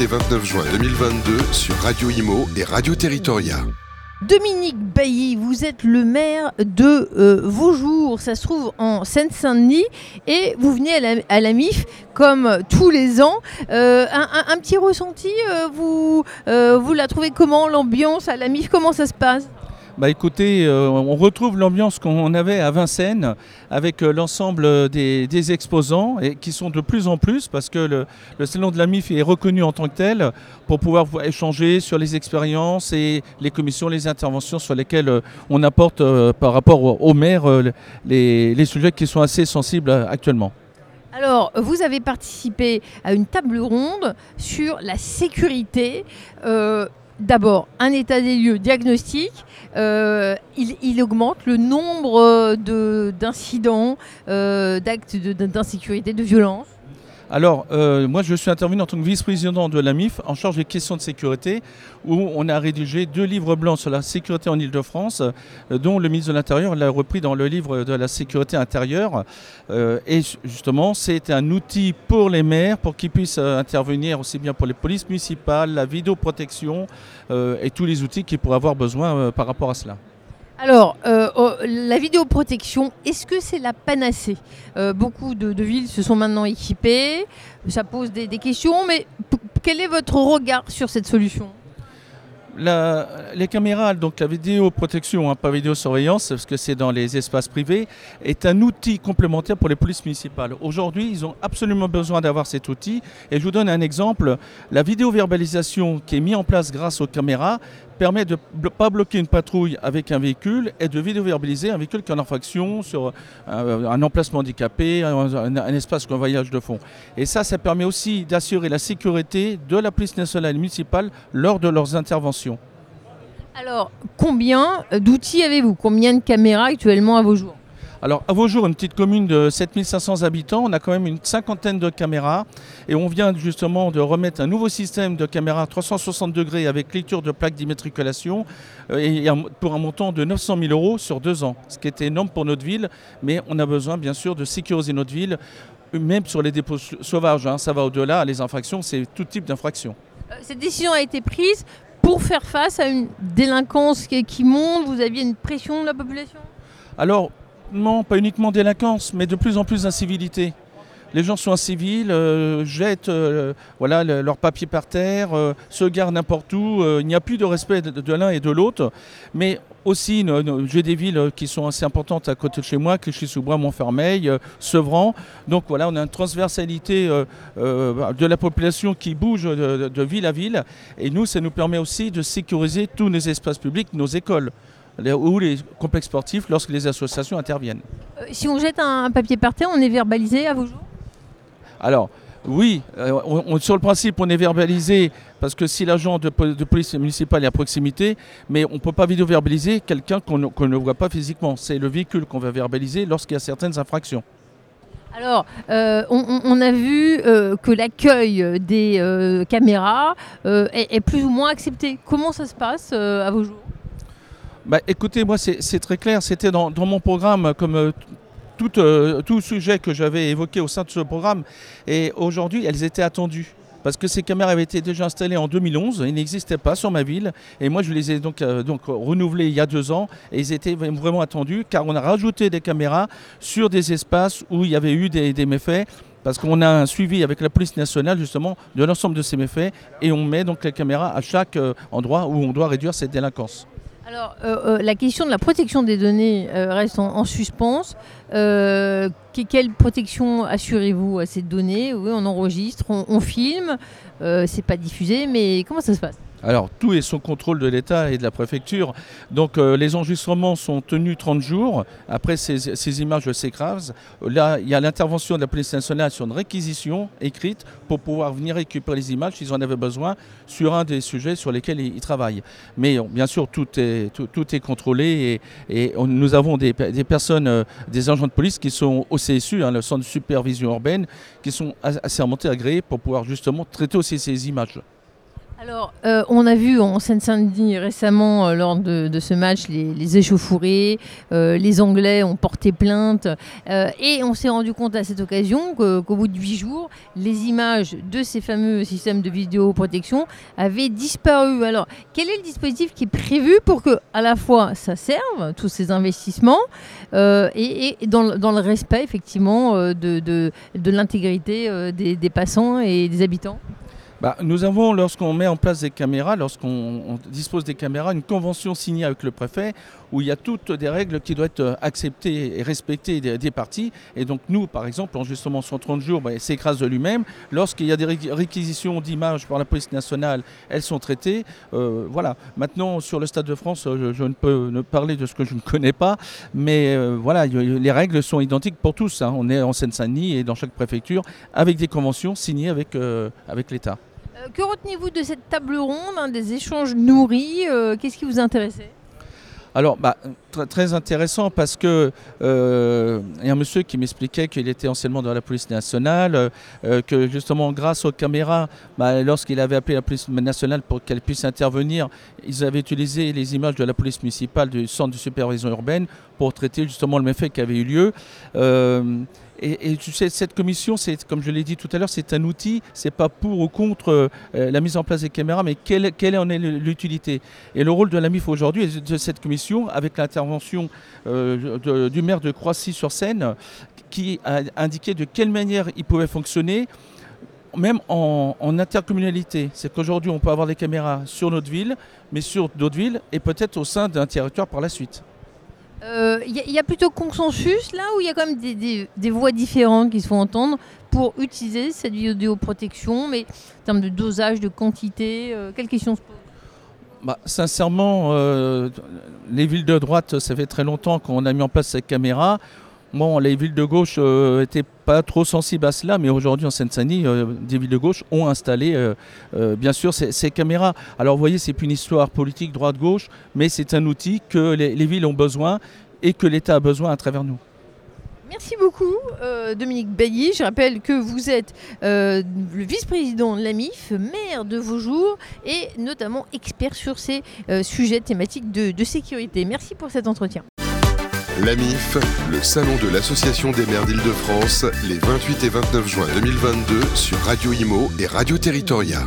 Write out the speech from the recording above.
Et 29 juin 2022 sur Radio Imo et Radio Territoria. Dominique Bailly, vous êtes le maire de euh, Vaujour, ça se trouve en Seine-Saint-Denis, et vous venez à la, MIF comme tous les ans. Euh, un petit ressenti, euh, vous, euh, vous la trouvez comment, l'ambiance à la MIF, comment ça se passe? Bah écoutez, euh, on retrouve l'ambiance qu'on avait à Vincennes avec euh, l'ensemble des, exposants et qui sont de plus en plus parce que le, salon de la MIF est reconnu en tant que tel pour pouvoir vo- échanger sur les expériences et les commissions, les interventions sur lesquelles euh, on apporte par rapport au, au maire euh, les, sujets qui sont assez sensibles actuellement. Alors, vous avez participé à une table ronde sur la sécurité. D'abord, un état des lieux diagnostic. Euh, il, augmente le nombre euh, de- d'incidents, euh, d'actes de- d'insécurité, de violence. Alors, euh, moi, je suis intervenu en tant que vice-président de la MIF en charge des questions de sécurité, où on a rédigé deux livres blancs sur la sécurité en Ile-de-France, euh, dont le ministre de l'Intérieur l'a repris dans le livre de la sécurité intérieure. Euh, et ju- justement, c'est un outil pour les maires, pour qu'ils puissent intervenir aussi bien pour les polices municipales, la vidéoprotection et tous les outils qu'ils pourraient avoir besoin par rapport à cela. Alors, euh, oh, la vidéoprotection, est-ce que c'est la panacée Euh, Beaucoup de, villes se sont maintenant équipées, ça pose des, questions, mais quel est votre regard sur cette solution les caméras, donc la vidéoprotection, hein, pas vidéosurveillance, parce que c'est dans les espaces privés, est un outil complémentaire pour les polices municipales. Aujourd'hui, ils ont absolument besoin d'avoir cet outil. Et je vous donne un exemple. La vidéoverbalisation qui est mise en place grâce aux caméras permet de ne pas bloquer une patrouille avec un véhicule et de vidéoverbaliser un véhicule qui est en infraction sur euh, un emplacement handicapé, un, un- espace ou un voyage de fond. Et ça, ça permet aussi d'assurer la sécurité de la police nationale et municipale lors de leurs interventions. Alors, combien d'outils avez-vous? Combien de caméras actuellement à vos jours? Alors, à vos jours, une petite commune de 7500 habitants, on a quand même une cinquantaine de caméras et on vient justement de remettre un nouveau système de caméras 360 degrés avec lecture de plaques d'immatriculation euh, et pour un montant de 900 000 euros sur deux ans, ce qui est énorme pour notre ville, mais on a besoin bien sûr de sécuriser notre ville, même sur les dépôts sau- sauvages, hein, ça va au-delà, les infractions, c'est tout type d'infractions. Euh, Cette décision a été prise pour faire face à une délinquance qui, qui monte. Vous aviez une pression de la population? Alors, pas uniquement délinquance, mais de plus en plus d'incivilité. Les gens sont incivils, euh, jettent euh, voilà, le- leurs papiers par terre, euh, se garent n'importe où. il n'y a plus de respect de, l'un et de l'autre. Mais aussi, j'ai des villes qui sont assez importantes à côté de chez moi, Clichy-sous-Bois, Montfermeil, Sevran. Donc voilà, on a une transversalité de la population qui bouge de ville à ville. Et nous, ça nous permet aussi de sécuriser tous nos espaces publics, nos écoles les- ou les complexes sportifs lorsque les associations interviennent. Euh, Si on jette un, un papier par terre, on est verbalisé à vos jours? Alors, oui, euh, on- on- sur le principe, on est verbalisé parce que si l'agent de, po- de police municipale est à proximité, mais on ne peut pas vidéo-verbaliser quelqu'un qu'on ne- voit pas physiquement. C'est le véhicule qu'on va verbaliser lorsqu'il y a certaines infractions. Alors, euh, on, a vu euh, que l'accueil des euh, caméras est, est plus ou moins accepté. Comment ça se passe à vos jours? Bah, écoutez, moi, c'est très clair. C'était dans, mon programme comme euh, tout, euh, tout sujet que j'avais évoqué au sein de ce programme. Et aujourd'hui, elles étaient attendues. Parce que ces caméras avaient été déjà installées en 2011, ils n'existaient pas sur ma ville. Et moi, je les ai donc, euh, donc renouvelées il y a deux ans. Et ils étaient vraiment attendus, car on a rajouté des caméras sur des espaces où il y avait eu des, méfaits. Parce qu'on a un suivi avec la police nationale justement de l'ensemble de ces méfaits et on met donc les caméras à chaque endroit où on doit réduire cette délinquance. Alors, euh, euh, la question de la protection des données euh, reste en, en suspens. Que- quelle protection assurez-vous à ces données? Oui, on enregistre, on, on filme, c'est pas diffusé, mais comment ça se passe? Alors, tout est sous contrôle de l'État et de la préfecture. Donc, euh, les enregistrements sont tenus 30 jours. Après ces, ces images s'écrasent. Là, il y a l'intervention de la police nationale sur une réquisition écrite pour pouvoir venir récupérer les images s'ils en avaient besoin sur un des sujets sur lesquels ils, travaillent. Mais euh, bien sûr, tout est, contrôlé et, nous avons des, pe- des personnes, euh, des agents de police qui sont au CSU, hein, le centre de supervision urbaine, qui sont as- assermentés, agréés pour pouvoir justement traiter aussi ces images. Alors, euh, on a vu en Seine-Saint-Denis récemment, euh, lors de, ce match, les, échauffourées, euh, les Anglais ont porté plainte, et on s'est rendu compte à cette occasion qu'au bout de huit jours, les images de ces fameux systèmes de vidéoprotection avaient disparu. Alors, quel est le dispositif qui est prévu pour que, à la fois, ça serve, tous ces investissements, et, dans, le respect, effectivement, de, l'intégrité des passants et des habitants? Bah, nous avons, lorsqu'on met en place des caméras, lorsqu'on dispose des caméras, une convention signée avec le préfet où il y a toutes des règles qui doivent être acceptées et respectées des, parties. Et donc nous, par exemple, en justement 130 jours, bah, s'écrase de lui-même. Lorsqu'il y a des réquisitions d'images par la police nationale, elles sont traitées. Euh, voilà. Maintenant, sur le Stade de France, je, ne peux ne parler de ce que je ne connais pas, mais euh, voilà, les règles sont identiques pour tous. Hein. On est en Seine-Saint-Denis et dans chaque préfecture avec des conventions signées avec, euh, avec l'État. Euh, que retenez-vous de cette table ronde, hein, des échanges nourris euh, Qu'est-ce qui vous intéressait? Alors, bah, très intéressant parce que euh, il y a un monsieur qui m'expliquait qu'il était anciennement dans la police nationale, que justement grâce aux caméras, bah, lorsqu'il avait appelé la police nationale pour qu'elle puisse intervenir, ils avaient utilisé les images de la police municipale du centre de supervision urbaine pour traiter justement le méfait qui avait eu lieu. Et, tu sais, cette commission, comme je l'ai dit tout à l'heure, c'est un outil. C'est pas pour ou contre euh, la mise en place des caméras, mais quelle, quelle en est l'utilité? Et le rôle de la MIF aujourd'hui, de cette commission, avec l'intervention euh, du maire de Croissy-sur-Seine, qui a indiqué de quelle manière il pouvait fonctionner même en, en intercommunalité. C'est qu'aujourd'hui, on peut avoir des caméras sur notre ville, mais sur d'autres villes, et peut-être au sein d'un territoire par la suite. Il euh, y, a plutôt consensus là où il y a quand même des, voix différentes qui se font entendre pour utiliser cette vidéoprotection, mais en termes de dosage, de quantité, euh, quelles questions se posent? Bah, sincèrement, euh, les villes de droite, ça fait très longtemps qu'on a mis en place ces caméras. Bon, les villes de gauche n'étaient pas trop sensibles à cela, mais aujourd'hui en Seine-Saint-Denis, des villes de gauche ont installé, bien sûr, ces, caméras. Alors vous voyez, c'est plus une histoire politique droite-gauche, mais c'est un outil que les, villes ont besoin et que l'État a besoin à travers nous. Merci beaucoup, Dominique Bailly. Je rappelle que vous êtes le vice-président de l'AMIF, maire de vos jours et notamment expert sur ces sujets thématiques de sécurité. Merci pour cet entretien. L'AMIF, le salon de l'Association des maires d'Île-de-France, les 28 et 29 juin 2022 sur Radio Imo et Radio Territoria.